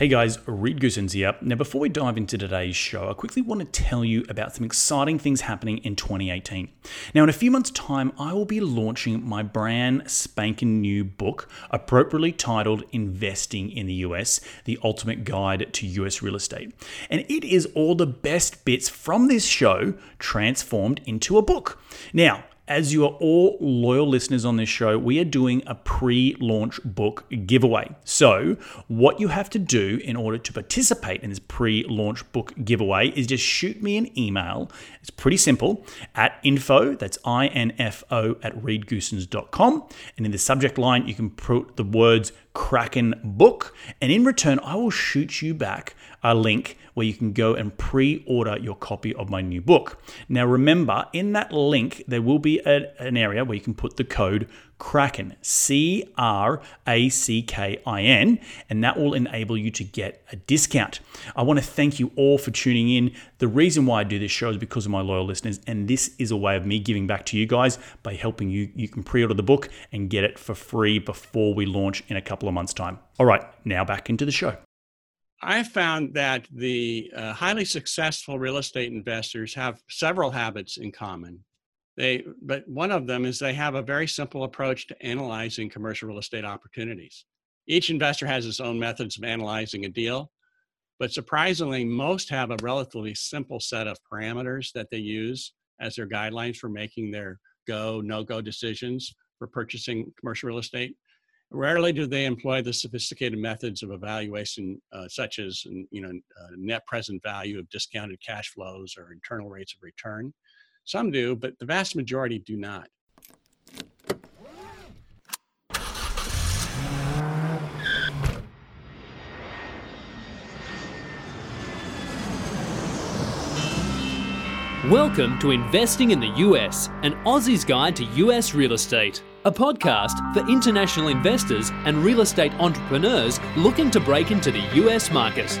Hey guys, Reed Goossens here. Now, before we dive into today's show, I quickly want to tell you about some exciting things happening in 2018. Now, in a few months' time, I will be launching my brand spanking new book, appropriately titled Investing in the US The Ultimate Guide to US Real Estate. And it is all the best bits from this show transformed into a book. Now, as you are all loyal listeners on this show, we are doing a pre launch book giveaway. So, what you have to do in order to participate in this pre launch book giveaway is just shoot me an email. It's pretty simple at info, that's I N F O, at reedgoossens.com. And in the subject line, you can put the words Crackin book. And in return, I will shoot you back a link where you can go and pre order your copy of my new book. Now, remember, in that link, there will be a, an area where you can put the code Crackin, C R A C K I N, and that will enable you to get a discount. I want to thank you all for tuning in. The reason why I do this show is because of my loyal listeners, and this is a way of me giving back to you guys by helping you. You can pre order the book and get it for free before we launch in a couple of months' time. All right, now back into the show. I found that the uh, highly successful real estate investors have several habits in common. They, but one of them is they have a very simple approach to analyzing commercial real estate opportunities. Each investor has his own methods of analyzing a deal, but surprisingly, most have a relatively simple set of parameters that they use as their guidelines for making their go, no go decisions for purchasing commercial real estate. Rarely do they employ the sophisticated methods of evaluation, uh, such as you know uh, net present value of discounted cash flows or internal rates of return. Some do, but the vast majority do not. Welcome to Investing in the US, an Aussie's guide to US real estate a podcast for international investors and real estate entrepreneurs looking to break into the US market.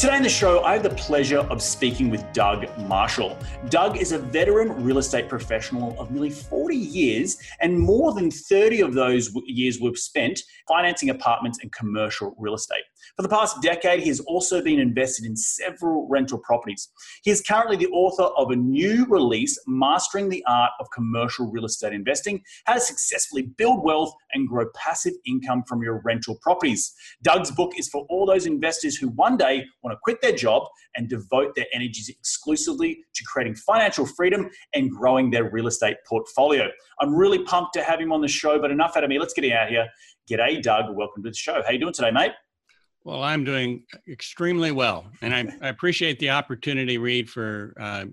Today in the show, I have the pleasure of speaking with Doug Marshall. Doug is a veteran real estate professional of nearly 40 years, and more than 30 of those years were spent financing apartments and commercial real estate. For the past decade, he has also been invested in several rental properties. He is currently the author of a new release, Mastering the Art of Commercial Real Estate Investing How to Successfully Build Wealth and Grow Passive Income from Your Rental Properties. Doug's book is for all those investors who one day want to quit their job and devote their energies exclusively to creating financial freedom and growing their real estate portfolio. I'm really pumped to have him on the show, but enough out of me. Let's get him out here. G'day, Doug. Welcome to the show. How you doing today, mate? Well, I'm doing extremely well, and I, I appreciate the opportunity, Reed, for uh,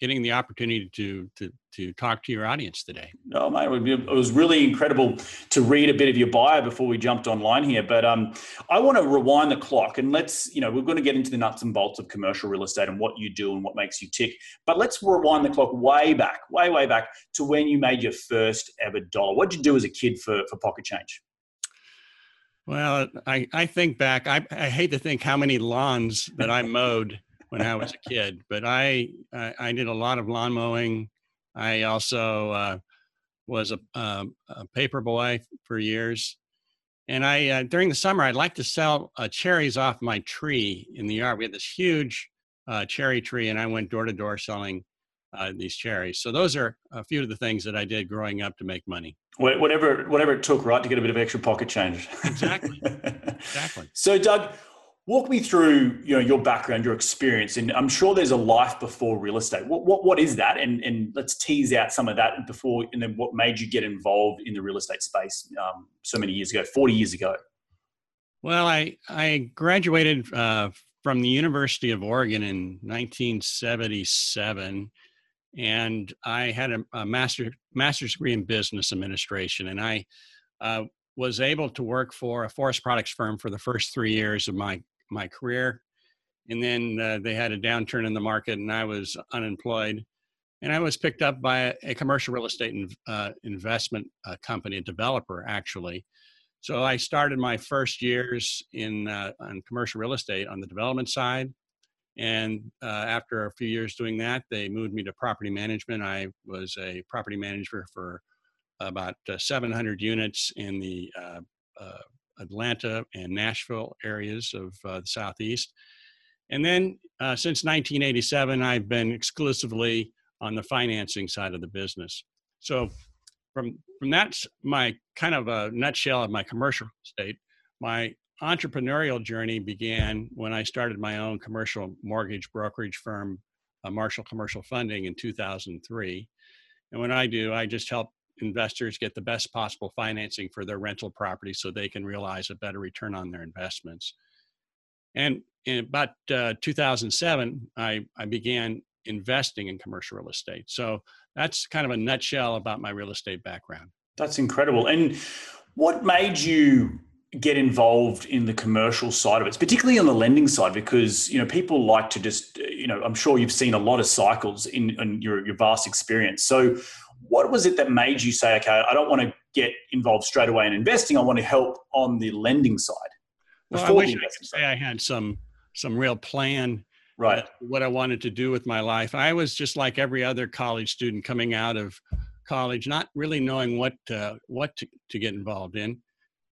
getting the opportunity to to to talk to your audience today. Oh, mate, it was really incredible to read a bit of your bio before we jumped online here. But um, I want to rewind the clock and let's, you know, we're going to get into the nuts and bolts of commercial real estate and what you do and what makes you tick. But let's rewind the clock way back, way, way back to when you made your first ever dollar. What did you do as a kid for, for pocket change? Well, I, I think back, I, I hate to think how many lawns that I mowed when I was a kid, but I, I, I did a lot of lawn mowing. I also uh, was a, uh, a paper boy for years. And I, uh, during the summer, I'd like to sell uh, cherries off my tree in the yard. We had this huge uh, cherry tree, and I went door to door selling uh, these cherries. So those are a few of the things that I did growing up to make money. Whatever, whatever it took, right, to get a bit of extra pocket change. Exactly. exactly. So, Doug, walk me through you know your background your experience and i'm sure there's a life before real estate what what, what is that and and let's tease out some of that before and then what made you get involved in the real estate space um, so many years ago 40 years ago well i i graduated uh, from the university of oregon in 1977 and i had a, a master master's degree in business administration and i uh, was able to work for a forest products firm for the first three years of my my career. And then uh, they had a downturn in the market, and I was unemployed. And I was picked up by a, a commercial real estate in, uh, investment uh, company, a developer actually. So I started my first years in uh, on commercial real estate on the development side. And uh, after a few years doing that, they moved me to property management. I was a property manager for about uh, 700 units in the Atlanta and Nashville areas of uh, the Southeast. And then uh, since 1987, I've been exclusively on the financing side of the business. So from, from that's my kind of a nutshell of my commercial estate. My entrepreneurial journey began when I started my own commercial mortgage brokerage firm, uh, Marshall Commercial Funding, in 2003. And what I do, I just help investors get the best possible financing for their rental property so they can realize a better return on their investments. And in about uh, 2007, I, I began investing in commercial real estate. So that's kind of a nutshell about my real estate background. That's incredible. And what made you get involved in the commercial side of it, particularly on the lending side, because you know people like to just you know I'm sure you've seen a lot of cycles in, in your your vast experience. So what was it that made you say, okay, I don't want to get involved straight away in investing. I want to help on the lending side. Well, I wish I could say I had some some real plan right what i wanted to do with my life i was just like every other college student coming out of college not really knowing what uh, what to, to, get involved in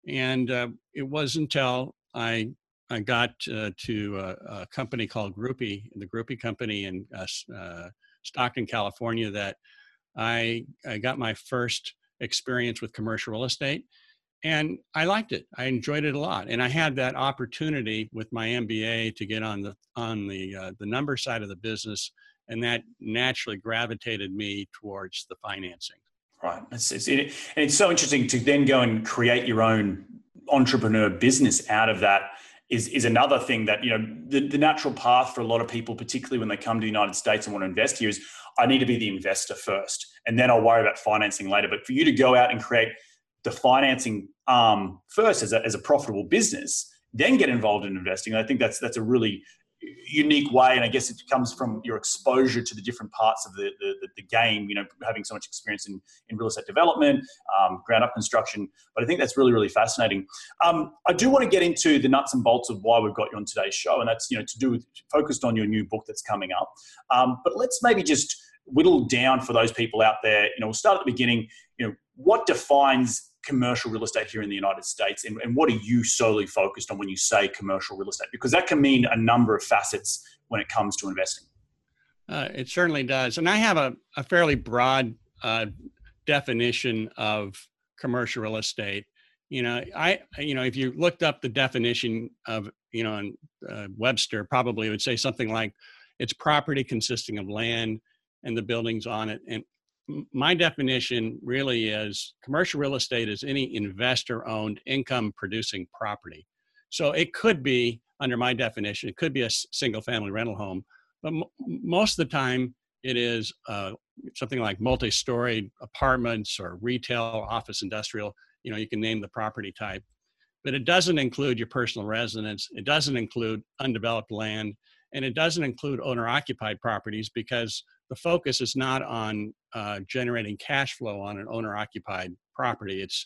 and uh, it was until i i got uh, to a, a, company called Grupe the Grupe company in uh, uh, stockton california that I, I got my first experience with commercial real estate and I liked it. I enjoyed it a lot, and I had that opportunity with my MBA to get on the on the uh, the number side of the business, and that naturally gravitated me towards the financing. Right, it's, it's, it, and it's so interesting to then go and create your own entrepreneur business out of that. Is, is another thing that you know the, the natural path for a lot of people, particularly when they come to the United States and want to invest here, is I need to be the investor first, and then I'll worry about financing later. But for you to go out and create the financing um, first as a, as a profitable business, then get involved in investing, I think that's that's a really unique way and i guess it comes from your exposure to the different parts of the, the, the game you know having so much experience in, in real estate development um, ground up construction but i think that's really really fascinating. Um, i do want to get into the nuts and bolts of why we've got you on today's show and that's you know to do with focused on your new book that's coming up. Um, but let's maybe just whittle down for those people out there. You know we'll start at the beginning. You know what defines commercial real estate here in the United States? And, and, what are you solely focused on when you say commercial real estate? Because that can mean a number of facets when it comes to investing. Uh, it certainly does. And I have a, a fairly broad uh, definition of commercial real estate. You know, I, you know, if you looked up the definition of, you know, in, uh, Webster, probably would say something like it's property consisting of land and the buildings on it and my definition really is commercial real estate is any investor owned income producing property. So it could be, under my definition, it could be a single family rental home, but m- most of the time it is uh, something like multi-story apartments or retail, office, industrial. You know, you can name the property type, but it doesn't include your personal residence. It doesn't include undeveloped land, and it doesn't include owner-occupied properties because the focus is not on uh, generating cash flow on an owner-occupied property. It's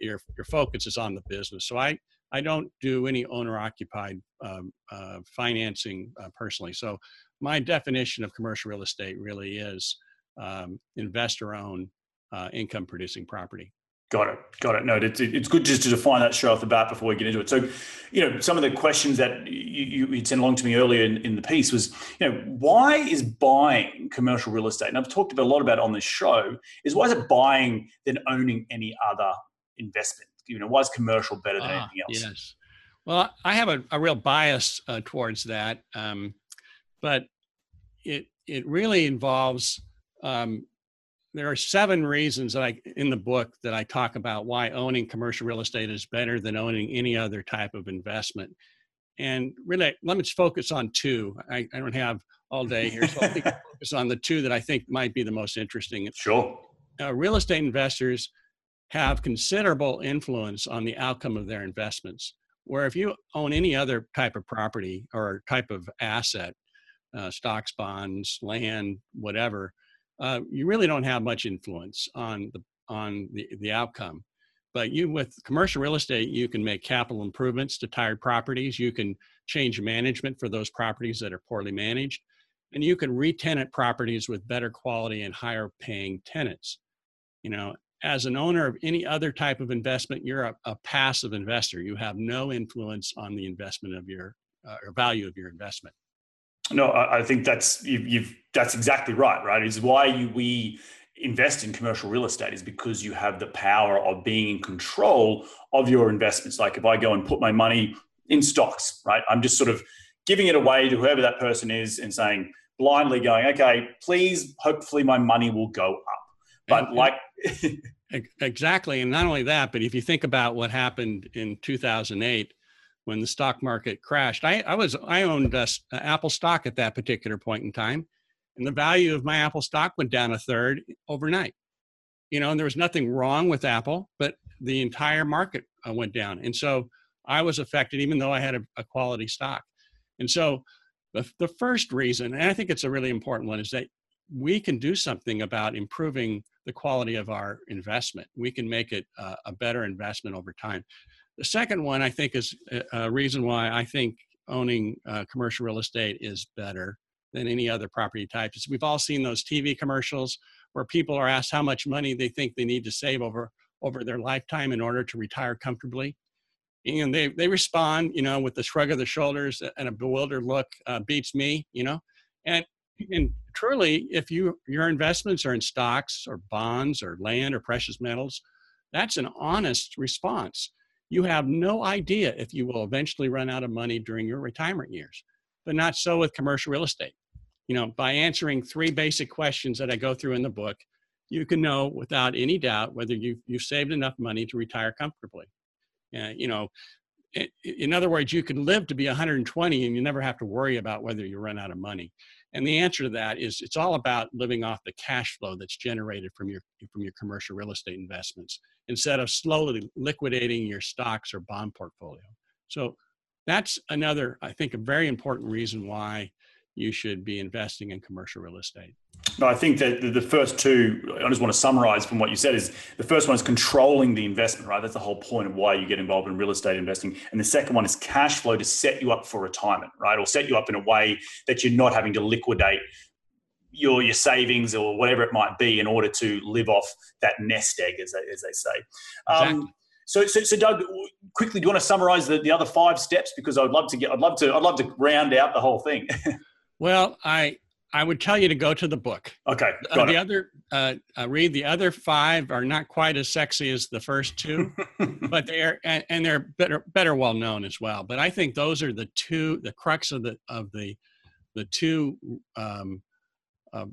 your your focus is on the business. So I I don't do any owner-occupied um, uh, financing uh, personally. So my definition of commercial real estate really is um, investor-owned uh, income-producing property. Got it. Got it. No, it's, it's good just to define that straight off the bat before we get into it. So, you know, some of the questions that you, you sent along to me earlier in, in the piece was, you know, why is buying commercial real estate, and I've talked about a lot about on this show, is why is it buying than owning any other investment? You know, why is commercial better than ah, anything else? Yes. Well, I have a, a real bias uh, towards that, um, but it it really involves um, there are seven reasons that I in the book that I talk about why owning commercial real estate is better than owning any other type of investment. And really, let me focus on two. I, I don't have all day here, so I'll focus on the two that I think might be the most interesting. Sure. Uh, real estate investors have considerable influence on the outcome of their investments. Where if you own any other type of property or type of asset, uh, stocks, bonds, land, whatever, uh, you really don't have much influence on the on the, the outcome. But you with commercial real estate, you can make capital improvements to tired properties. You can change management for those properties that are poorly managed. And you can re-tenant properties with better quality and higher paying tenants. You know, as an owner of any other type of investment, you're a, a passive investor. You have no influence on the investment of your uh, or value of your investment. No, I, I think that's you've, you've, that's exactly right. Right, is why you, we invest in commercial real estate is because you have the power of being in control of your investments. Like if I go and put my money in stocks, right, I'm just sort of giving it away to whoever that person is and saying blindly going, okay, please, hopefully my money will go up. But like. exactly. And not only that, but if you think about what happened in 2008, when the stock market crashed. I, I was I owned uh, Apple stock at that particular point in time, and the value of my Apple stock went down a third overnight. You know, and there was nothing wrong with Apple, but the entire market uh, went down, and so I was affected, even though I had a, a quality stock. And so, the the first reason, and I think it's a really important one, is that we can do something about improving the quality of our investment. We can make it uh, a better investment over time. The second one, I think, is a reason why I think owning uh, commercial real estate is better than any other property type. Is we've all seen those TV commercials where people are asked how much money they think they need to save over over their lifetime in order to retire comfortably. And they, they respond, you know, with a shrug of the shoulders and a bewildered look, uh, beats me, you know. And and truly, if you your investments are in stocks or bonds or land or precious metals, that's an honest response you have no idea if you will eventually run out of money during your retirement years. But not so with commercial real estate. You know, by answering three basic questions that I go through in the book, you can know without any doubt whether you've, you've saved enough money to retire comfortably. Uh, you know, in other words, you can live to be 120 and you never have to worry about whether you run out of money. And the answer to that is it's all about living off the cash flow that's generated from your from your commercial real estate investments instead of slowly liquidating your stocks or bond portfolio. So that's another, I think, a very important reason why you should be investing in commercial real estate. No, I think that the first two, I just want to summarize from what you said is the first one is controlling the investment, right? That's the whole point of why you get involved in real estate investing. And the second one is cash flow to set you up for retirement, right? Or set you up in a way that you're not having to liquidate your your savings or whatever it might be in order to live off that nest egg, as they, as they say. Um, exactly. So, so, so, Doug, quickly, do you want to summarize the, the other five steps? Because I'd love to get, I'd love to, I'd love to round out the whole thing. well, I, I would tell you to go to the book. Okay. Uh, the it. other, uh, uh, read the other five are not quite as sexy as the first two, but they're and, and, they're better, better well known as well. But I think those are the two, the crux of the of the, the two um, uh,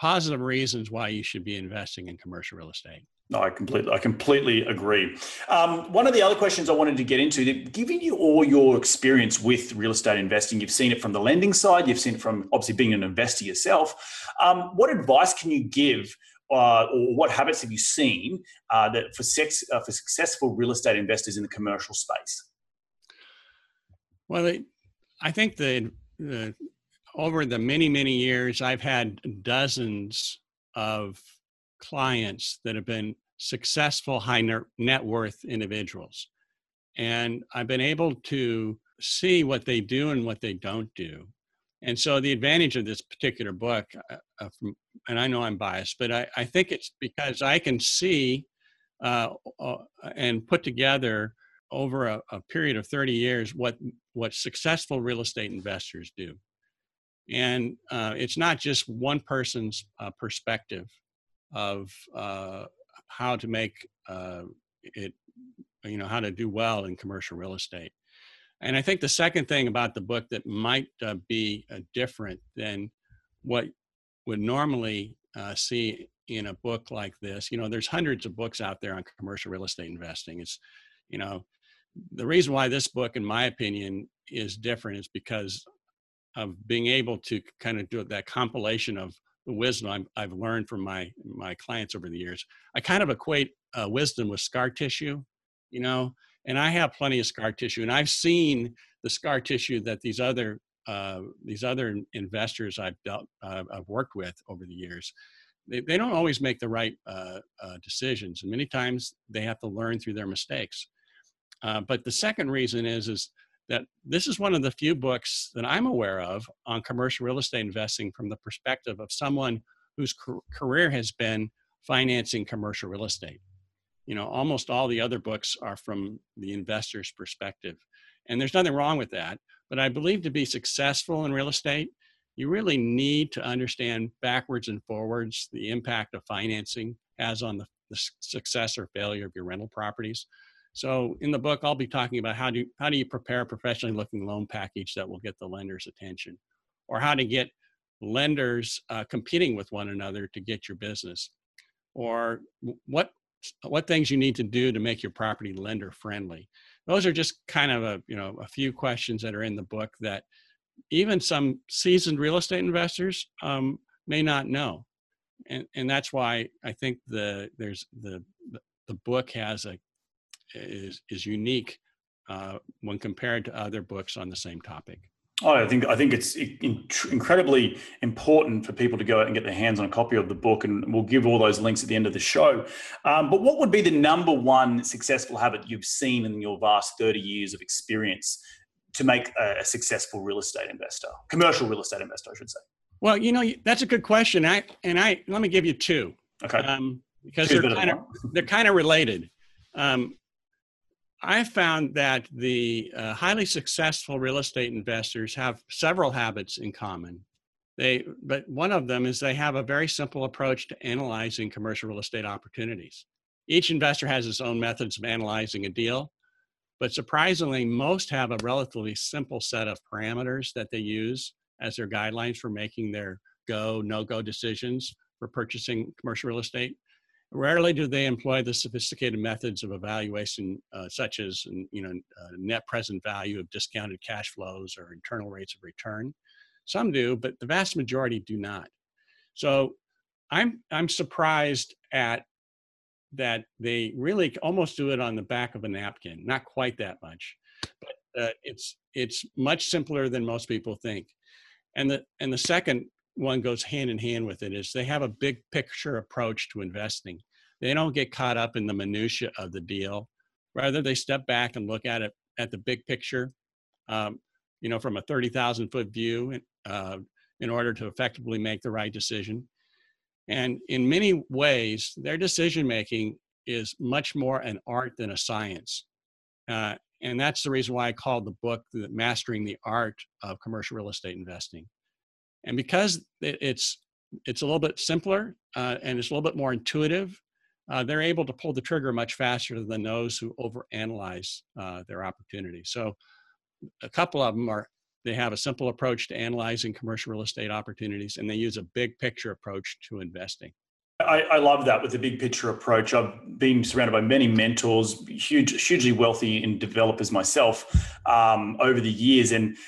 positive reasons why you should be investing in commercial real estate. No, I completely, I completely agree. Um, one of the other questions I wanted to get into, given you all your experience with real estate investing, you've seen it from the lending side, you've seen it from obviously being an investor yourself. Um, what advice can you give, uh, or what habits have you seen uh, that for sex, uh, for successful real estate investors in the commercial space? Well, I think the, the over the many many years, I've had dozens of clients that have been successful high net worth individuals. And I've been able to see what they do and what they don't do. And so the advantage of this particular book, uh, uh, from, and I know I'm biased, but I, I think it's because I can see uh, uh, and put together over a, a, period of 30 years what what successful real estate investors do. And uh, it's not just one person's uh, perspective of uh, how to make uh, it, you know, how to do well in commercial real estate. And I think the second thing about the book that might uh, be uh, different than what would normally uh, see in a book like this, you know, there's hundreds of books out there on commercial real estate investing. It's, you know, the reason why this book, in my opinion, is different is because of being able to kind of do that compilation of the wisdom I'm, I've learned from my my clients over the years. I kind of equate uh, wisdom with scar tissue, you know, and I have plenty of scar tissue, and I've seen the scar tissue that these other uh, these other investors I've dealt uh, I've worked with over the years. They, they don't always make the right uh, uh, decisions, and many times they have to learn through their mistakes. Uh, but the second reason is is that this is one of the few books that I'm aware of on commercial real estate investing from the perspective of someone whose career has been financing commercial real estate. You know, almost all the other books are from the investor's perspective. And there's nothing wrong with that. But I believe to be successful in real estate, you really need to understand backwards and forwards the impact of financing has on the, the success or failure of your rental properties. So in the book, I'll be talking about how do you, how do you prepare a professionally looking loan package that will get the lender's attention, or how to get lenders uh, competing with one another to get your business, or what what things you need to do to make your property lender friendly. Those are just kind of a you know a few questions that are in the book that even some seasoned real estate investors um, may not know, and and that's why I think the there's the the book has a is is unique uh, when compared to other books on the same topic. Oh, I think I think it's incredibly important for people to go out and get their hands on a copy of the book, and we'll give all those links at the end of the show. Um, but what would be the number one successful habit you've seen in your vast thirty years of experience to make a, a successful real estate investor, commercial real estate investor, I should say? Well, you know that's a good question. I and I let me give you two. Okay. Um, because they're kind of they're kind of related. Um, I found that the uh, highly successful real estate investors have several habits in common. They, but one of them is they have a very simple approach to analyzing commercial real estate opportunities. Each investor has his own methods of analyzing a deal, but surprisingly, most have a relatively simple set of parameters that they use as their guidelines for making their go, no go decisions for purchasing commercial real estate. Rarely do they employ the sophisticated methods of evaluation, uh, such as you know uh, net present value of discounted cash flows or internal rates of return. Some do, but the vast majority do not. So I'm I'm surprised at that they really almost do it on the back of a napkin. Not quite that much, but uh, it's it's much simpler than most people think. And the and the second one goes hand in hand with it is they have a big picture approach to investing. They don't get caught up in the minutia of the deal. Rather, they step back and look at it at the big picture, um, you know, from a 30,000 foot view uh, in order to effectively make the right decision. And in many ways, their decision making is much more an art than a science. Uh, and that's the reason why I called the book Mastering the Art of Commercial Real Estate Investing and because it's it's a little bit simpler uh, and it's a little bit more intuitive, uh, they're able to pull the trigger much faster than those who overanalyze uh, their opportunities. So, a couple of them are they have a simple approach to analyzing commercial real estate opportunities, and they use a big picture approach to investing. I, I, love that with the big picture approach. I've been surrounded by many mentors, huge, hugely wealthy in developers myself um, over the years. And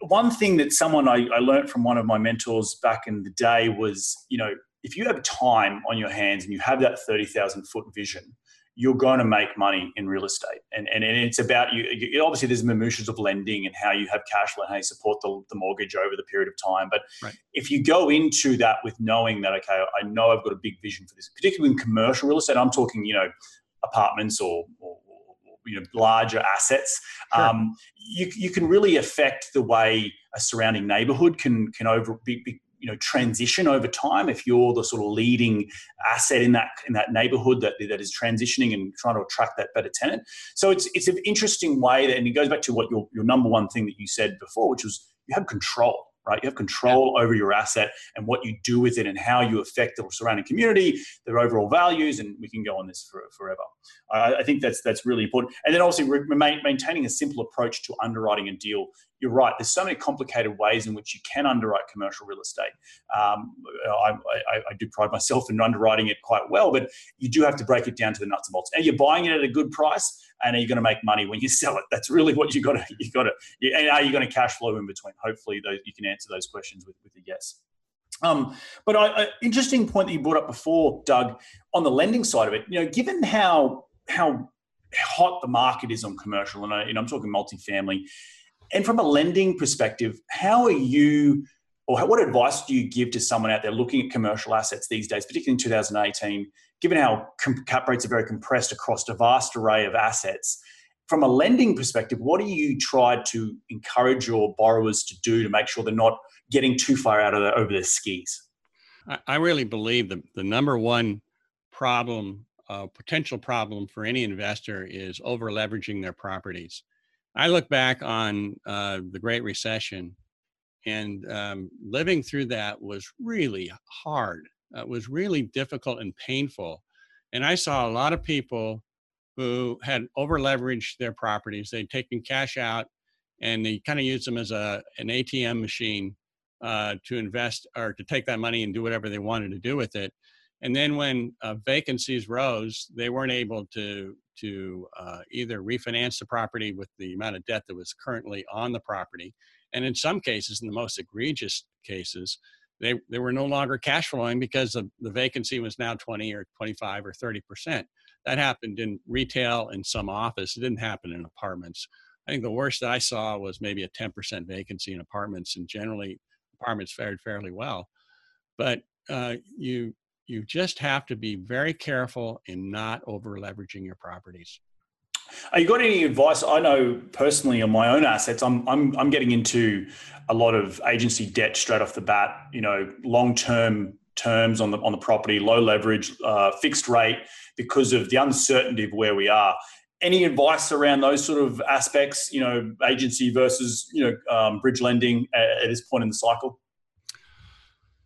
one thing that someone I, I learned from one of my mentors back in the day was, you know, if you have time on your hands and you have that 30,000 foot vision, you're going to make money in real estate. And, and, and it's about you, you obviously there's minutiae of lending and how you have cash flow and how you support the, the mortgage over the period of time. But right. if you go into that with knowing that, okay, I know I've got a big vision for this, particularly in commercial real estate, I'm talking, you know, apartments or, or, or you know, larger assets, sure. um, you, you can really affect the way a surrounding neighborhood can, can over be, be you know transition over time. If you're the sort of leading asset in that in that neighborhood that that is transitioning and trying to attract that better tenant. So it's it's an interesting way that and it goes back to what your your number one thing that you said before which was you have control right? You have control yeah. over your asset and what you do with it and how you affect the surrounding community, their overall values, and we can go on this for, forever. I, I think that's that's really important. And then also remain, maintaining a simple approach to underwriting a deal. You're right. There's so many complicated ways in which you can underwrite commercial real estate. Um, I, I, I, do pride myself in underwriting it quite well, but you do have to break it down to the nuts and bolts. Are you're buying it at a good price and are you going to make money when you sell it? That's really what you got to you got to. And are you going to cash flow in between? Hopefully, those, you can answer those questions with with a yes. Um, but interesting point that you brought up before, Doug, on the lending side of it. You know, given how how hot the market is on commercial, and I, you I'm talking multifamily, and from a lending perspective, how are you? Or what advice do you give to someone out there looking at commercial assets these days, particularly in 2018, given how cap rates are very compressed across a vast array of assets, from a lending perspective, what do you try to encourage your borrowers to do to make sure they're not getting too far out of the, over their skis? I really believe the, the number one problem, uh, potential problem for any investor is over leveraging their properties. I look back on uh, the Great Recession, and um, living through that was really hard It was really difficult and painful. And I saw a lot of people who had over leveraged their properties. They'd taken cash out and they kind of used them as a, an ATM machine uh, to invest or to take that money and do whatever they wanted to do with it. And then when uh, vacancies rose, they weren't able to to uh, either refinance the property with the amount of debt that was currently on the property, and in some cases, in the most egregious cases, they, they were no longer cash flowing because of the vacancy was now 20 or 25 or 30 percent. That happened in retail and some office. It didn't happen in apartments. I think the worst that I saw was maybe a 10 percent vacancy in apartments, and generally apartments fared fairly well. But uh, you you just have to be very careful in not over leveraging your properties. Are you got any advice? I know personally on my own assets, I'm I'm I'm getting into a lot of agency debt straight off the bat. You know, long term terms on the on the property, low leverage, uh, fixed rate, because of the uncertainty of where we are. Any advice around those sort of aspects? You know, agency versus you know um, bridge lending at, at, this point in the cycle.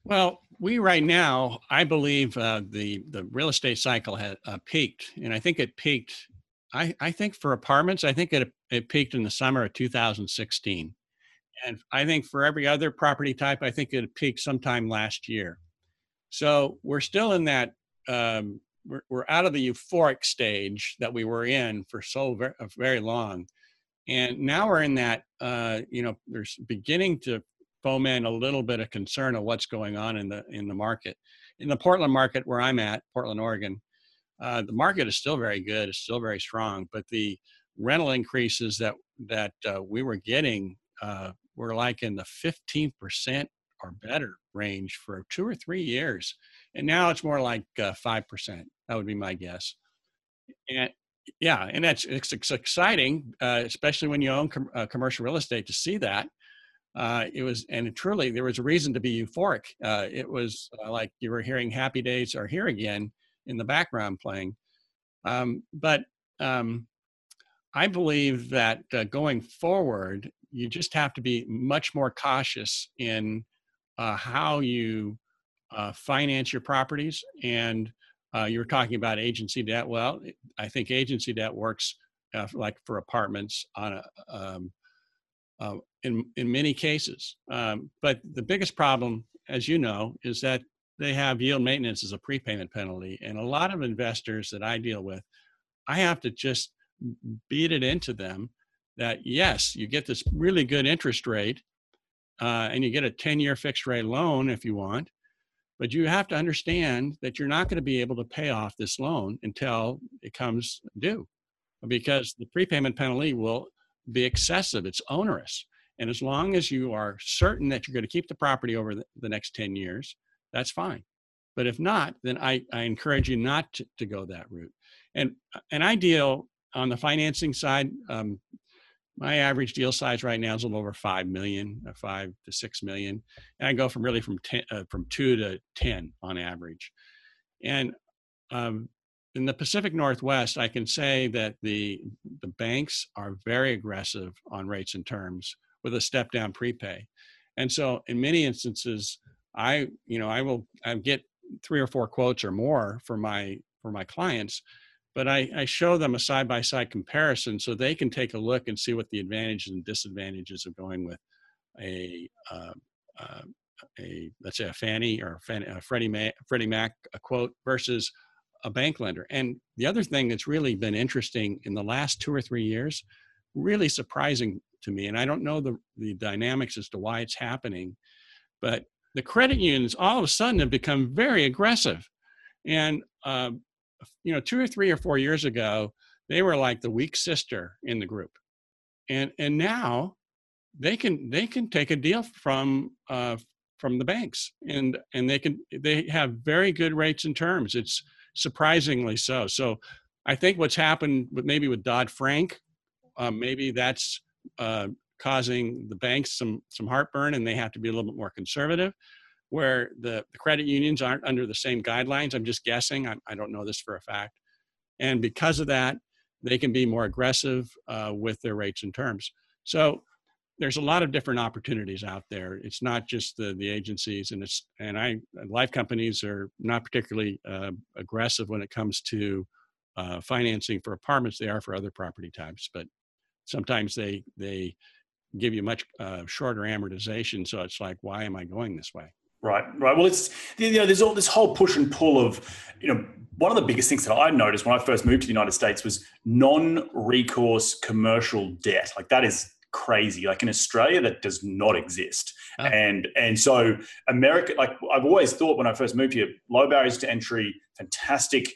Well, we right now, I believe uh, the the real estate cycle had uh, peaked, and I think it peaked I, I think for apartments, I think it, it peaked in the summer of 2016. And I think for every other property type, I think it peaked sometime last year. So we're still in that, um, we're, we're out of the euphoric stage that we were in for so very, uh, very long. And now we're in that, uh, you know, there's beginning to foment a little bit of concern of what's going on in the in the market. In the Portland market where I'm at, Portland, Oregon, uh, the market is still very good. It's still very strong, but the rental increases that that uh, we were getting uh, were like in the 15% or better range for two or three years, and now it's more like uh, five percent. That would be my guess. And yeah, and that's it's, it's exciting, uh, especially when you own com- uh, commercial real estate to see that. Uh, it was, and truly, there was a reason to be euphoric. Uh, it was uh, like you were hearing "Happy Days Are Here Again," in the background playing. Um, but um, I believe that uh, going forward, you just have to be much more cautious in uh, how you uh, finance your properties. And uh, you were talking about agency debt. Well, I think agency debt works like for apartments on a, um, uh, in in many cases. Um, but the biggest problem, as you know, is that they have yield maintenance as a prepayment penalty. And a lot of investors that I deal with, I have to just beat it into them that yes, you get this really good interest rate uh, and you get a 10 year fixed rate loan if you want, but you have to understand that you're not going to be able to pay off this loan until it comes due because the prepayment penalty will be excessive, it's onerous. And as long as you are certain that you're going to keep the property over the, the next 10 years, that's fine. But if not, then I, I encourage you not to, to go that route. And an ideal on the financing side, um, my average deal size right now is a little over five million, uh, five to six million, and I go from really from ten, uh, from two to ten on average. And um, in the Pacific Northwest, I can say that the the banks are very aggressive on rates and terms with a step down prepay, and so in many instances, I you know I will I get three or four quotes or more for my for my clients, but I, I show them a side by side comparison so they can take a look and see what the advantages and disadvantages of going with a uh, uh, a let's say a Fannie or a, a Freddie Mac, Freddie Mac a quote versus a bank lender. And the other thing that's really been interesting in the last two or three years, really surprising to me, and I don't know the, the dynamics as to why it's happening, but the credit unions all of a sudden have become very aggressive. And, uh, you know, two or three or four years ago, they were like the weak sister in the group. And, and now they can, they can take a deal from, uh, from the banks and, and they can, they have very good rates and terms. It's, surprisingly so. So I think what's happened with maybe with Dodd Frank, um, maybe that's uh, causing the banks some some heartburn, and they have to be a little bit more conservative. Where the, the credit unions aren't under the same guidelines. I'm just guessing. I, I don't know this for a fact, and because of that, they can be more aggressive uh, with their rates and terms. So there's a lot of different opportunities out there. It's not just the the agencies, and it's and I life companies are not particularly uh, aggressive when it comes to uh, financing for apartments. They are for other property types, but sometimes they they give you much uh, shorter amortization. So it's like, why am I going this way? Right, right. Well, it's you know, there's all this whole push and pull of, you know, one of the biggest things that I noticed when I first moved to the United States was non-recourse commercial debt. Like that is crazy. Like in Australia, that does not exist. Oh. And and so America, like I've always thought when I first moved here, low barriers to entry, fantastic,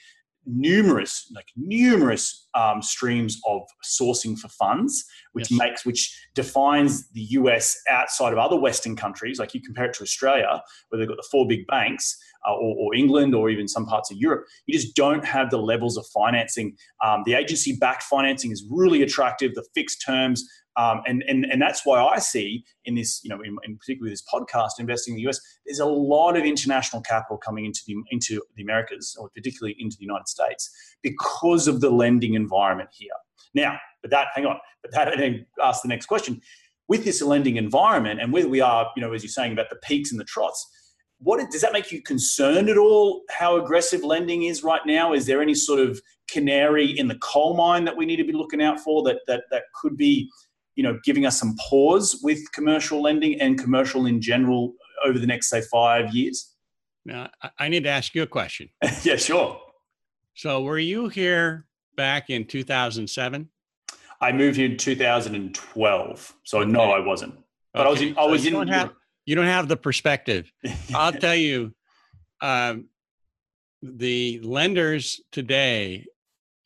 numerous like numerous um, streams of sourcing for funds, which yes. makes which defines the US outside of other Western countries. Like you compare it to Australia, where they've got the four big banks. Uh, or, or, England, or even some parts of Europe, you just don't have the levels of financing. Um, the agency-backed financing is really attractive. The fixed terms, um, and, and, and that's why I see in this, you know, in, in particular this podcast, investing in the US, there's a lot of international capital coming into the, into the Americas, or particularly into the United States, because of the lending environment here. Now, but that, hang on, but that then ask the next question. With this lending environment, and whether we are, you know, as you're saying about the peaks and the trots, what does that make you concerned at all? How aggressive lending is right now? Is there any sort of canary in the coal mine that we need to be looking out for that that that could be you know, giving us some pause with commercial lending and commercial in general over the next, say, five years? Now, I need to ask you a question. yeah, sure. So, were you here back in 2007? I moved here in 2012. So, okay. no, I wasn't. But okay. I was, I was so you in. Don't have, you don't have the perspective. I'll tell you, um, the lenders today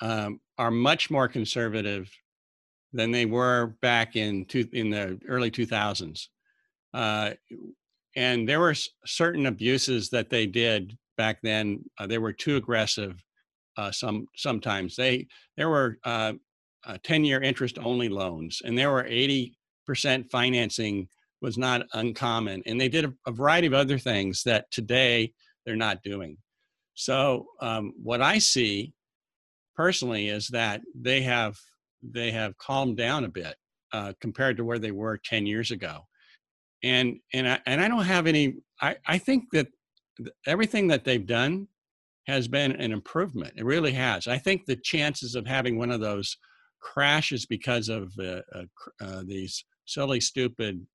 um, are much more conservative than they were back in two, in the early 2000s. Uh, and there were certain abuses that they did back then. Uh, they were too aggressive. Uh, some sometimes they there were uh, 10 year interest only loans, and there were 80 percent financing was not uncommon. And they did a, a, variety of other things that today they're not doing. So um, what I see personally is that they have they have calmed down a bit uh, compared to where they were 10 years ago. And, and, I, and I don't have any, I, I think that everything that they've done has been an improvement. It really has. I think the chances of having one of those crashes because of uh, uh, uh, these silly, stupid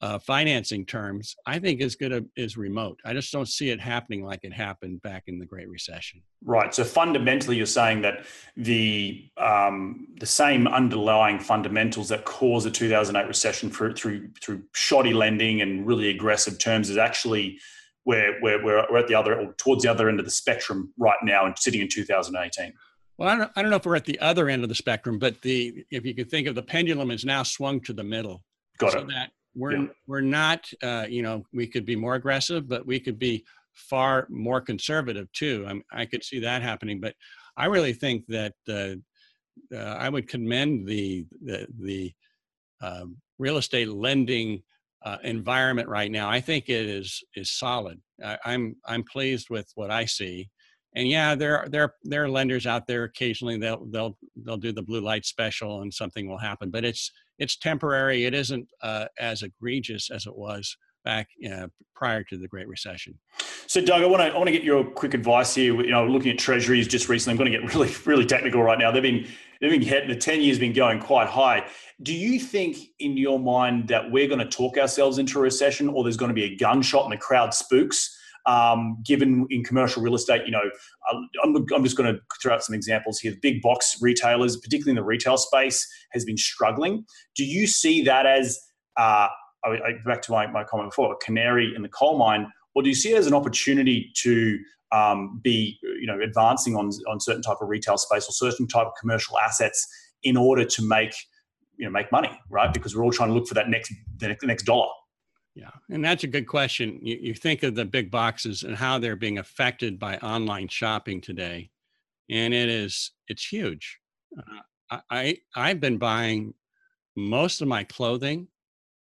uh, financing terms, I think is good is remote. I just don't see it happening like it happened back in the Great Recession. Right. So fundamentally, you're saying that the um, the same underlying fundamentals that caused the 2008 recession for, through through shoddy lending and really aggressive terms is actually where we're, we're, we're at the other or towards the other end of the spectrum right now and sitting in 2018. Well, I don't, I don't know if we're at the other end of the spectrum, but the if you could think of the pendulum is now swung to the middle. Got so it. That we're yeah. we're not uh, you know we could be more aggressive but we could be far more conservative too I'm, i could see that happening but i really think that uh, uh, i would commend the the, the um, real estate lending uh, environment right now i think it is is solid I, i'm i'm pleased with what i see and yeah, there there there are lenders out there. Occasionally, they'll they'll they'll do the blue light special, and something will happen. But it's it's temporary. It isn't uh, as egregious as it was back uh, prior to the Great Recession. So, Doug, I want to I want to get your quick advice here. You know, looking at Treasuries just recently, I'm going to get really really technical right now. They've been they've been hit, the ten years been going quite high. Do you think, in your mind, that we're going to talk ourselves into a recession, or there's going to be a gunshot and the crowd spooks? Um, given in commercial real estate, you know, I'm, I'm just going to throw out some examples here. Big box retailers, particularly in the retail space, has been struggling. Do you see that as uh, I, I, back to my, my comment before, a canary in the coal mine, or do you see it as an opportunity to um, be, you know, advancing on on certain type of retail space or certain type of commercial assets in order to make, you know, make money, right? Because we're all trying to look for that next the next dollar. Yeah, and that's a good question. You, you think of the big boxes and how they're being affected by online shopping today, and it is it's huge. Uh, I I've been buying most of my clothing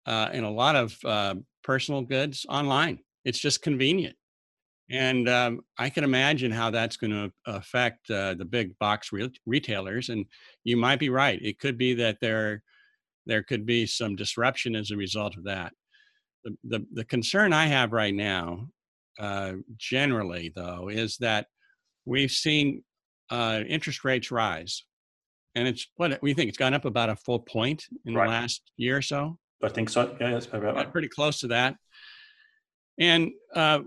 uh, and a lot of uh, personal goods online. It's just convenient, and um, I can imagine how that's going to affect uh, the big box re- retailers. And you might be right; it could be that there there could be some disruption as a result of that the, the, the concern I have right now, uh, generally though, is that we've seen uh, interest rates rise, and it's what we think it's gone up about a full point in right. the last year or so. I think so. Yeah, that's about right. Pretty close to that, and uh,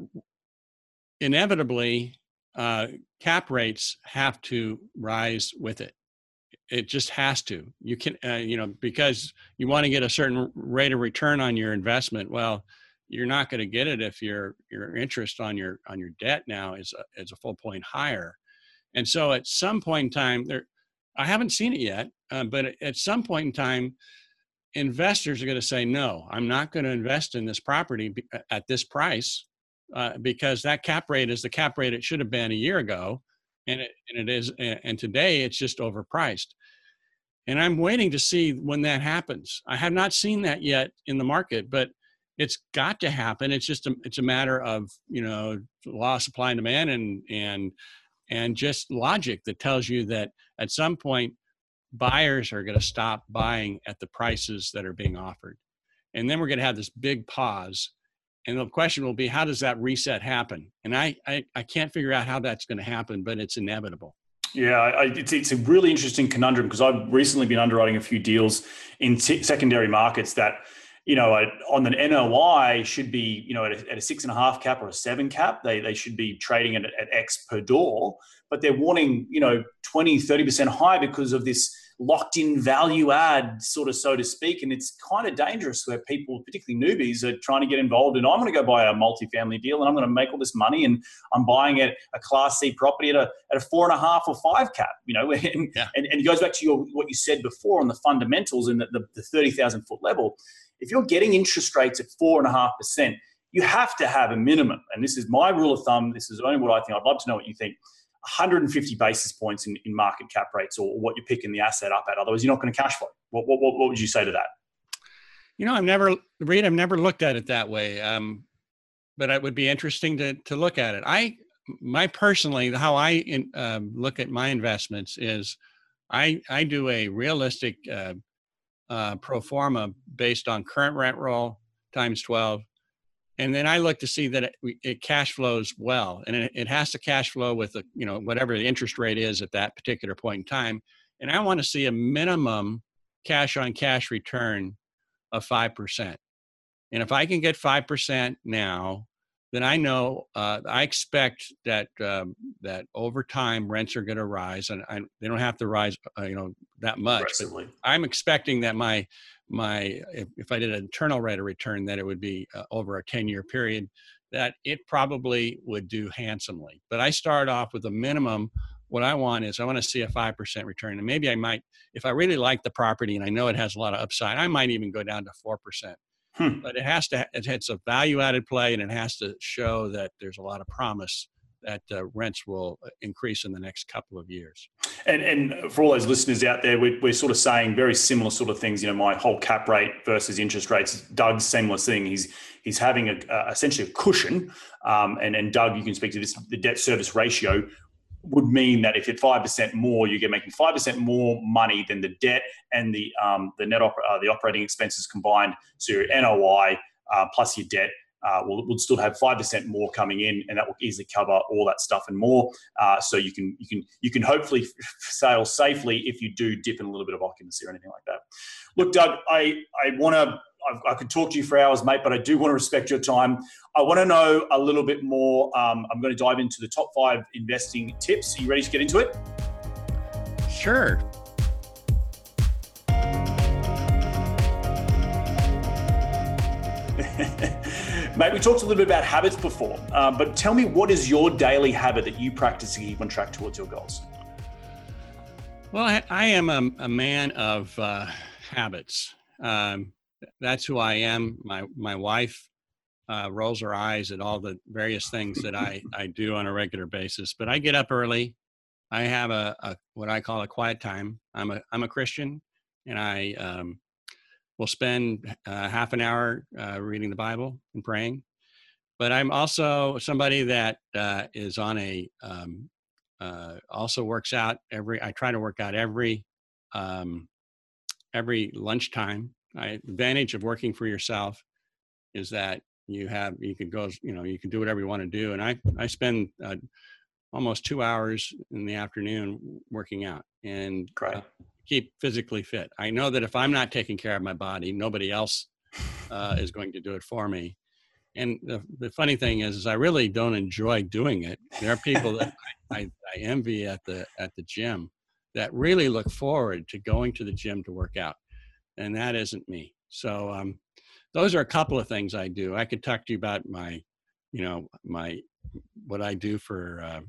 inevitably, uh, cap rates have to rise with it it just has to. You can uh, you know because you want to get a certain rate of return on your investment well you're not going to get it if your your interest on your on your debt now is a, is a full point higher. And so at some point in time there i haven't seen it yet uh, but at some point in time investors are going to say no i'm not going to invest in this property at this price uh, because that cap rate is the cap rate it should have been a year ago and it, and it is and today it's just overpriced and i'm waiting to see when that happens. I have not seen that yet in the market but it's got to happen. It's just a, it's a matter of you know law of supply and demand and and and just logic that tells you that at some point buyers are going to stop buying at the prices that are being offered. And then we're going to have this big pause. And the question will be how does that reset happen? And i i, I can't figure out how that's going to happen but it's inevitable yeah, I, it's, it's a really interesting conundrum because I've recently been underwriting a few deals in t- secondary markets that, you know, on the NOI should be, you know, at a, at a, six and a half cap or a seven cap. They, they should be trading at, at X per door, but they're wanting, you know, 20, 30% high because of this locked in value add, sort of so to speak. And it's kind of dangerous where people, particularly newbies, are trying to get involved And I'm going to go buy a multifamily deal and I'm going to make all this money and I'm buying a, a class C property at a, at a four and a half or five cap, you know, and, yeah. and, and it goes back to your, what you said before on the fundamentals and the, the, the 30,000 foot level. If you're getting interest rates at four and a half percent, you have to have a minimum. And this is my rule of thumb. This is only what I think. I'd love to know what you think 150 basis points in, in market cap rates or what you're picking the asset up at. Otherwise, you're not going to cash flow. What, what, what would you say to that? You know, I've never, Reed, I've never looked at it that way. Um, but it would be interesting to, to look at it. I, my personally, how I in, um, look at my investments is I, I do a realistic uh, uh, pro forma based on current rent roll times 12 and then I look to see that it, it cash flows well, and it, it, has to cash flow with the you know whatever the interest rate is at that particular point in time, and I want to see a minimum cash on cash return of five percent. And if I can get 5% now, then I know uh, I expect that um, that over time rents are going to rise, and I, they don't have to rise, uh, you know, that much. But I'm expecting that my my if, if, I did an internal rate of return, that it would be uh, over a 10 year period, that it probably would do handsomely. But I start off with a minimum. What I want is I want to see a five percent return, and maybe I might, if I really like the property and I know it has a lot of upside, I might even go down to four percent Hmm. But it has to, it's a value added play and it has to show that there's a lot of promise that uh, rents will uh, increase in the next couple of years. And, and for all those listeners out there, we're, we're sort of saying very similar sort of things. You know, my whole cap rate versus interest rates. Doug's similar thing. He's he's having a, a essentially a cushion. Um, and and Doug, you can speak to this. The debt service ratio would mean that if you're five percent more, you get making five percent more money than the debt and the um, the net op- uh, the operating expenses combined. So your NOI uh, plus your debt uh, will would still have five percent more coming in, and that will easily cover all that stuff and more. Uh, so you can you can you can hopefully sail safely if you do dip in a little bit of occupancy or anything like that. Look, Doug, I I want to I, I, could talk to you for hours, mate, but I do want to respect your time. I want to know a little bit more. Um, I'm going to dive into the top five investing tips. Are you ready to get into it? Sure. Mate, we talked a little bit about habits before, um, but tell me what is your daily habit that you practice to keep on track towards your goals? Well, I, I am a, a, man of uh, habits. Um, that's who I am. My my wife uh, rolls her eyes at all the various things that I I do on a regular basis. But I get up early. I have a, a what I call a quiet time. I'm a I'm a Christian, and I um, will spend uh, half an hour uh, reading the Bible and praying. But I'm also somebody that uh, is on a um, uh, also works out every. I try to work out every um, every lunchtime right? advantage of working for yourself is that you have you can go you know you can do whatever you want to do and i i spend uh, almost two hours in the afternoon working out and uh, keep physically fit i know that if i'm not taking care of my body nobody else uh, is going to do it for me and the, the funny thing is, is i really don't enjoy doing it there are people that I, I, I envy at the at the gym that really look forward to going to the gym to work out and that isn't me. So um, those are a couple of things I do. I could talk to you about my, you know, my what I do for uh,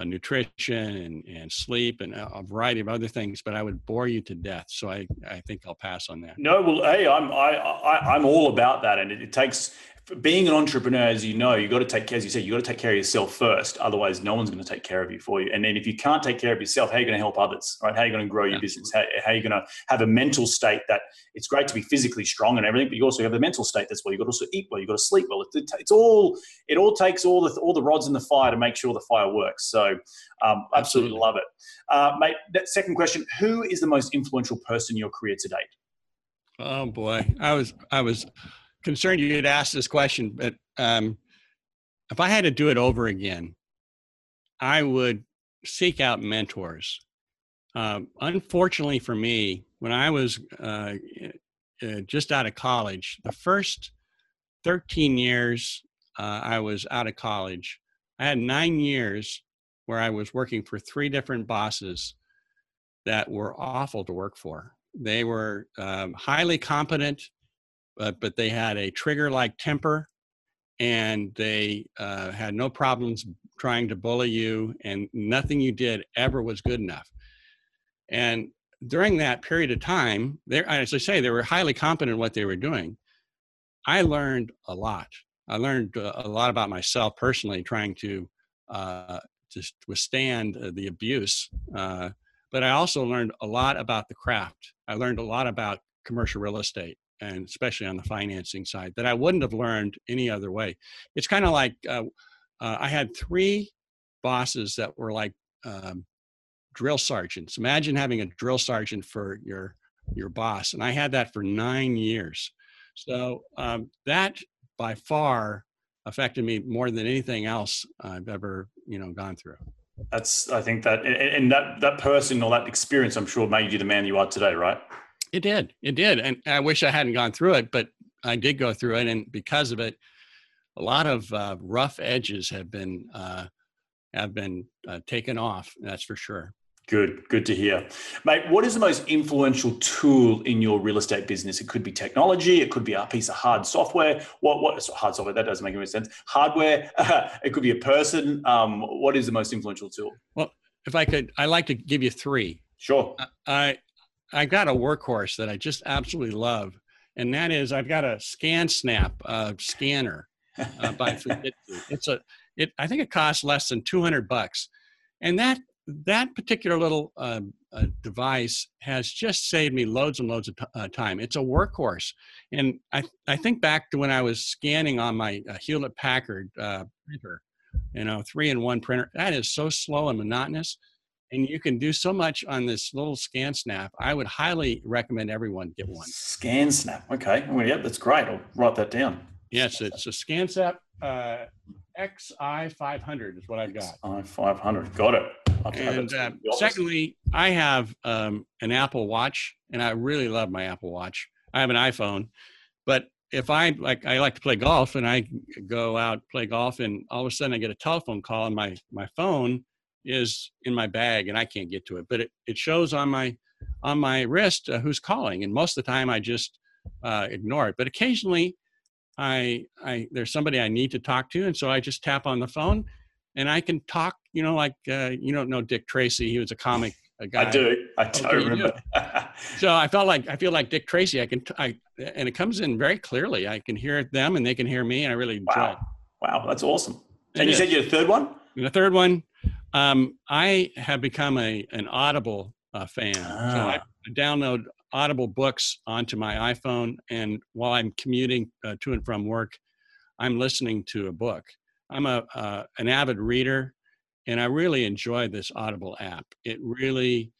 uh, nutrition and, and sleep and a variety of other things, but I would bore you to death. So I, I think I'll pass on that. No, well, hey, I'm I, I I'm all about that, and it, it takes being an entrepreneur, as you know, you got to take care, as you said, you got to take care of yourself first. Otherwise, no one's going to take care of you for you. And then if you can't take care of yourself, how are you going to help others, right? How are you going to grow your business? How, how, are you going to have a mental state that it's great to be physically strong and everything, but you also have the mental state that's well. You've got to also eat well. You've got to sleep well. It's, it's all it all takes all the all the rods in the fire to make sure the fire works. So, um, absolutely, absolutely love it, uh, mate. That second question: Who is the most influential person in your career to date? Oh boy, I was I was concerned you'd ask this question, but um, if I had to do it over again, I would seek out mentors. Um, unfortunately for me, when I was uh, uh, just out of college, the first 13 years uh, I was out of college, I had nine years where I was working for three different bosses that were awful to work for. They were um, highly competent but but they had a trigger like temper and they uh, had no problems trying to bully you and nothing you did ever was good enough. And during that period of time they as i say they were highly competent in what they were doing. I learned a lot. I learned uh, a lot about myself personally trying to uh, just withstand uh, the abuse uh, but i also learned a lot about the craft. I learned a lot about commercial real estate and especially on the financing side that I wouldn't have learned any other way. It's kind of like uh, uh, I had three bosses that were like um, drill sergeants. Imagine having a drill sergeant for your your boss, and I had that for nine years. So um, that by far affected me more than anything else I've ever you know gone through. That's I think that and that that person or that experience I'm sure made you the man you are today, right? It did. It did. And I wish I hadn't gone through it, but I did go through it, and because of it, a lot of uh, rough edges have been uh, have been uh, taken off. That's for sure. Good, good to hear. Mate, what is the most influential tool in your real estate business? It could be technology, it could be a piece of hard software. What, what hard software? That doesn't make any sense. Hardware, it could be a person. Um, what is the most influential tool? Well, if I could, I like to give you three. Sure. I, I got a workhorse that I just absolutely love, and that is I've got a ScanSnap uh, scanner uh, by Fujitsu. It's a, it, I think it costs less than 200 bucks. And that that particular little uh, uh, device has just saved me loads and loads of t- uh, time. It's a workhorse, and I I think back to when I was scanning on my uh, Hewlett Packard uh, printer, you know, three in one printer. That is so slow and monotonous, and you can do so much on this little ScanSnap. I would highly recommend everyone get one. ScanSnap. Okay. Well, yeah, that's great. I'll write that down. Yes, it's a ScanSnap. Uh, XI 500 is what I've got. XI 500. Got it. And uh, secondly, I have um, an Apple Watch, and I really love my Apple Watch. I have an iPhone, but if I like, I like to play golf, and I go out play golf, and all of a sudden I get a telephone call, and my my phone is in my bag, and I can't get to it, but it it shows on my on my wrist uh, who's calling, and most of the time I just uh, ignore it. But occasionally, I I there's somebody I need to talk to, and so I just tap on the phone, and I can talk you know, like uh, you don't know Dick Tracy. He was a comic a guy. I do. I do okay, remember. Do. so I felt like I feel like Dick Tracy. I can I and it comes in very clearly. I can hear them and they can hear me, and I really enjoy. Wow, it. wow, that's awesome. And you said you're the third one. And the third one, um, I have become a an Audible uh, fan. Ah. So I download Audible books onto my iPhone, and while I'm commuting uh, to and from work, I'm listening to a book. I'm a uh, an avid reader, and I really enjoy this Audible app. It really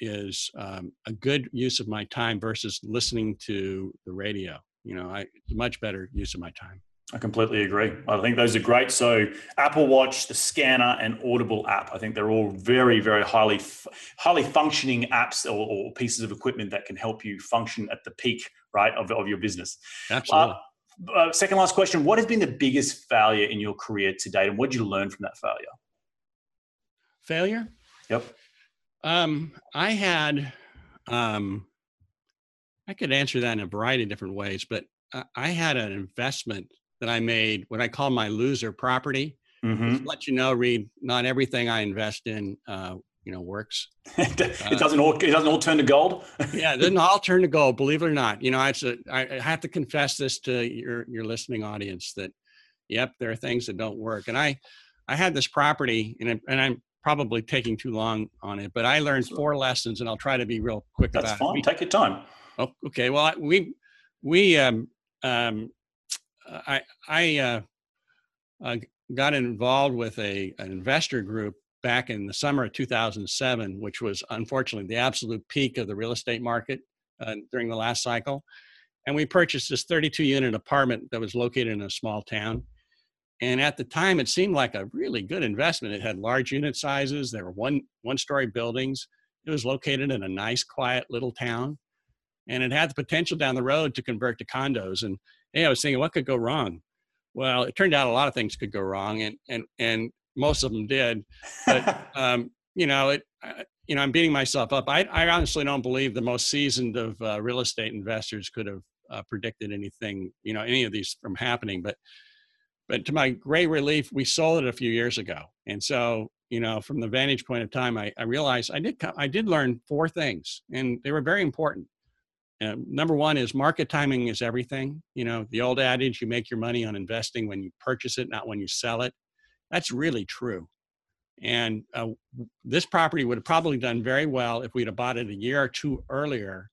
is um, a good use of my time versus listening to the radio. You know, I, it's a much better use of my time. I completely agree. I think those are great. So Apple Watch, the scanner, and Audible app. I think they're all very, very highly, highly functioning apps or, or pieces of equipment that can help you function at the peak, right, of, of your business. Absolutely. Uh, uh, second last question: What has been the biggest failure in your career to date, and what did you learn from that failure? failure? Yep. Um, I had, um, I could answer that in a variety of different ways, but I had an investment that I made what I call my loser property. Mm-hmm. let you know, Reed, not everything I invest in, uh, you know, works. it doesn't all it doesn't all turn to gold. yeah, it doesn't all turn to gold. Believe it or not, you know, it's a, I have to confess this to your your listening audience that, yep, there are things that don't work. And I, I had this property, and I, and I'm probably taking too long on it, but I learned four lessons, and I'll try to be real quick That's about fine. it. Take your time. Oh, okay. Well, we we um, um, I I uh, uh, got involved with a an investor group back in the summer of 2007, which was unfortunately the absolute peak of the real estate market uh, during the last cycle. And we purchased this 32 unit apartment that was located in a small town. And at the time, it seemed like a really good investment. It had large unit sizes. There were one one story buildings. It was located in a nice, quiet little town, and it had the potential down the road to convert to condos. And hey, I was thinking, what could go wrong? Well, it turned out a lot of things could go wrong, and and and most of them did. But um, you know, it. Uh, you know, I'm beating myself up. I, I honestly don't believe the most seasoned of uh, real estate investors could have uh, predicted anything, you know, any of these from happening. But but to my great relief, we sold it a few years ago. And so, you know, from the vantage point of time, I, I realized I did I did learn four things, and they were very important. Uh, number one is market timing is everything. You know, the old adage, you make your money on investing when you purchase it, not when you sell it. That's really true. And uh, this property would have probably done very well if we'd have bought it a year or two earlier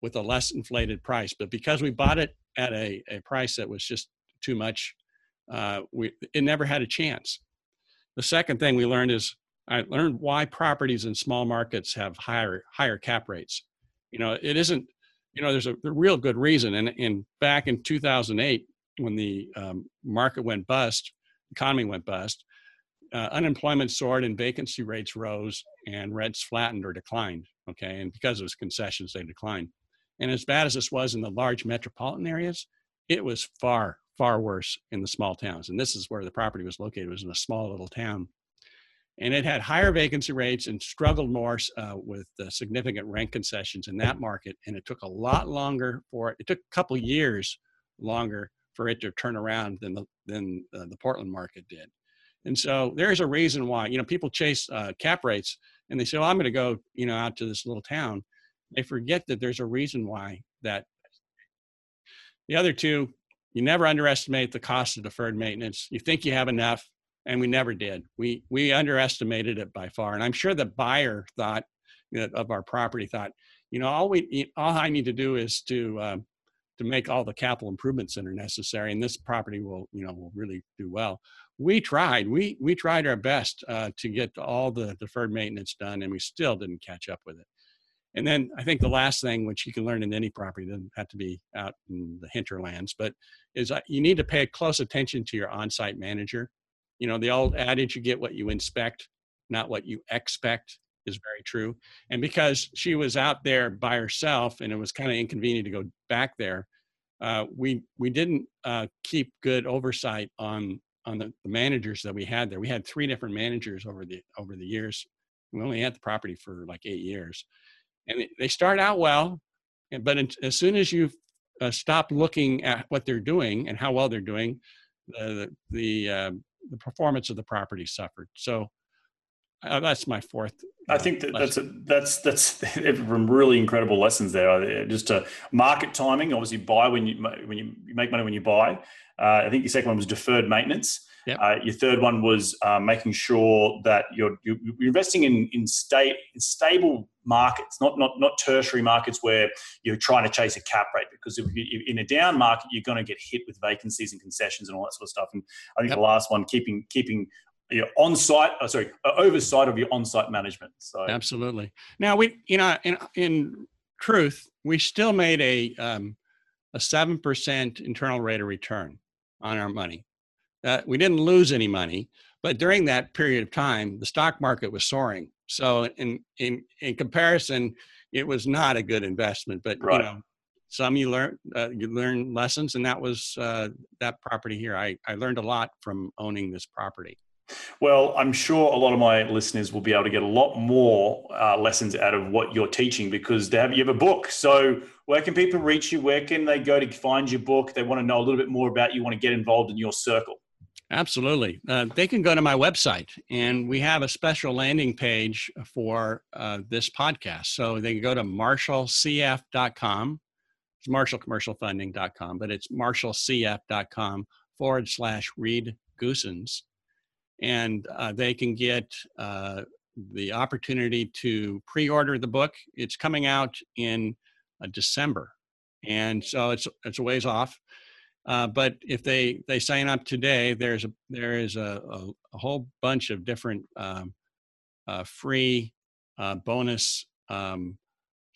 with a less inflated price. But because we bought it at a, a price that was just too much uh, we, it never had a chance. The second thing we learned is I learned why properties in small markets have higher higher cap rates. You know, it isn't. You know, there's a, a real good reason. And, and back in 2008, when the um, market went bust, economy went bust, uh, unemployment soared and vacancy rates rose, and rents flattened or declined. Okay, and because of concessions, they declined. And as bad as this was in the large metropolitan areas, it was far far worse in the small towns. And this is where the property was located. It was in a small little town. And it had higher vacancy rates and struggled more uh, with uh, significant rent concessions in that market. And it took a lot longer for it. It took a couple years longer for it to turn around than the than uh, the Portland market did. And so there's a reason why you know people chase uh, cap rates and they say, "Well, I'm going to go you know out to this little town." They forget that there's a reason why that. The other two, you never underestimate the cost of deferred maintenance. You think you have enough, and we never did. We we underestimated it by far, and I'm sure the buyer thought you know, of our property thought, you know, all we all I need to do is to um, to make all the capital improvements that are necessary, and this property will you know will really do well. We tried. We we tried our best uh, to get all the deferred maintenance done, and we still didn't catch up with it. And then I think the last thing, which you can learn in any property, doesn't have to be out in the hinterlands, but is uh, you need to pay close attention to your on-site manager. You know, the old adage, you get what you inspect, not what you expect is very true. And because she was out there by herself and it was kind of inconvenient to go back there, uh, we we didn't uh, keep good oversight on on the, the, managers that we had there. We had three different managers over the over the years. We only had the property for like eight years, and they start out well, but as soon as you uh, stop looking at what they're doing and how well they're doing, the the uh, the performance of the property suffered. So uh, that's my fourth. I think that that's a, that's that's from really incredible lessons there. Just a market timing, obviously buy when you when you, make money when you buy. Uh, I think your second one was deferred maintenance. Yep. Uh, your third one was uh, making sure that you're, you're investing in in state in stable markets, not not not tertiary markets where you're trying to chase a cap rate. Because if you, in a down market, you're going to get hit with vacancies and concessions and all that sort of stuff. And I think yep. the last one, keeping keeping your on-site, uh, sorry, uh, oversight of your on-site management. So absolutely. Now we, you know, in in truth, we still made a um, a seven percent internal rate of return on our money. Uh, we didn't lose any money, but during that period of time, the stock market was soaring. So in in in comparison, it was not a good investment. But right. you know, some you learn uh, you learn lessons, and that was uh, that property here. I I learned a lot from owning this property. Well, I'm sure a lot of my listeners will be able to get a lot more uh, lessons out of what you're teaching because they have, you have a book. So, where can people reach you? Where can they go to find your book? They want to know a little bit more about you, want to get involved in your circle. Absolutely. Uh, they can go to my website, and we have a special landing page for uh, this podcast. So they can go to marshallcf.com. It's marshallcommercialfunding.com, but it's marshallcf.com forward slash Reed Goossens. And uh, they can get uh, the opportunity to pre order the book. It's coming out in uh, December. And so it's, it's a ways off uh, but if they they sign up today, there's a there is a, a, a whole bunch of different um, uh, free uh, bonus um,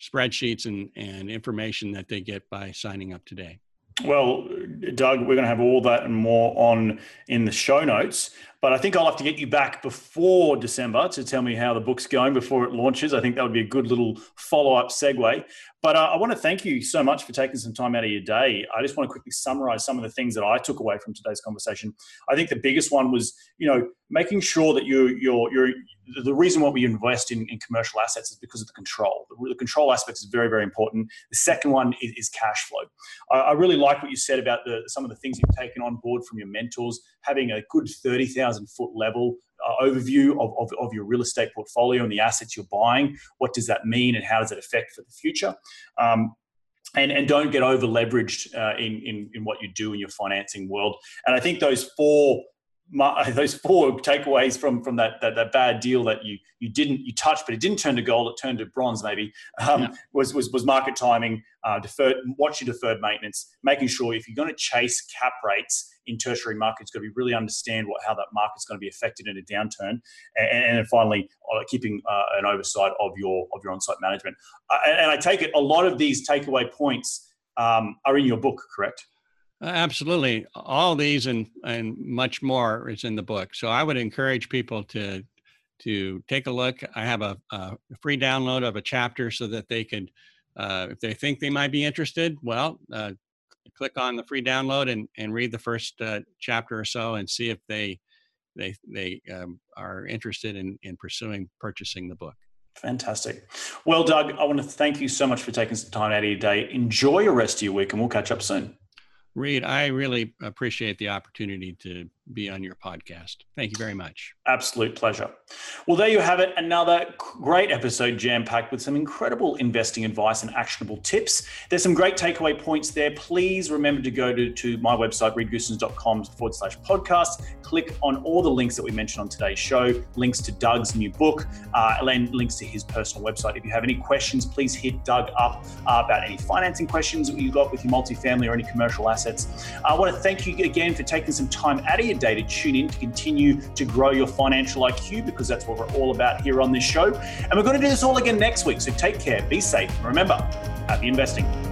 spreadsheets and, and information that they get by signing up today. Well, Doug, we're going to have all that and more on in the show notes. But I think I'll have to get you back before December to tell me how the book's going before it launches. I think that would be a good little follow up segue. But uh, I want to thank you so much for taking some time out of your day. I just want to quickly summarize some of the things that I took away from today's conversation. I think the biggest one was, you know, making sure that you, you're, you're, the reason why we invest in, in commercial assets is because of the control. The, control aspect is very, very important. The second one is, is cash flow. I, I, really like what you said about the, some of the things you've taken on board from your mentors, having a good 30,000 foot level uh, overview of, of, of, your real estate portfolio and the assets you're buying. What does that mean and how does it affect for the future? Um, and, and don't get over leveraged uh, in, in, in what you do in your financing world. And I think those four those four takeaways from from that, that, that bad deal that you you didn't you touched, but it didn't turn to gold, it turned to bronze maybe. Um, yeah. was, was was market timing, uh, deferred, watch your deferred maintenance, making sure if you're going to chase cap rates in tertiary markets, got to be really understand what how that market's going to be affected in a downturn, and, and finally uh, keeping uh, an oversight of your of your on-site management. Uh, and, and, I take it a lot of these takeaway points um, are in your book, correct? Absolutely. All these and, and much more is in the book. So I would encourage people to to take a look. I have a, a free download of a chapter so that they could, uh, if they think they might be interested, well, uh, click on the free download and, and read the first uh, chapter or so and see if they they they um, are interested in in pursuing purchasing the book. Fantastic. Well, Doug, I want to thank you so much for taking some time out of your day. Enjoy your rest of your week, and we'll catch up soon. Reed, I really appreciate the opportunity to be on your podcast. Thank you very much. Absolute pleasure. Well, there you have it. Another great episode jam packed with some incredible investing advice and actionable tips. There's some great takeaway points there. Please remember to go to, to my website, reedgoossens.com forward slash podcast. Click on all the links that we mentioned on today's show, links to Doug's new book, uh, and links to his personal website. If you have any questions, please hit Doug up uh, about any financing questions that you got with your multifamily or any commercial assets. I want to thank you again for taking some time out of your day to tune in to continue to grow your financial IQ because that's what we're all about here on this show. And we're going to do this all again next week. So take care, be safe, and remember, happy investing.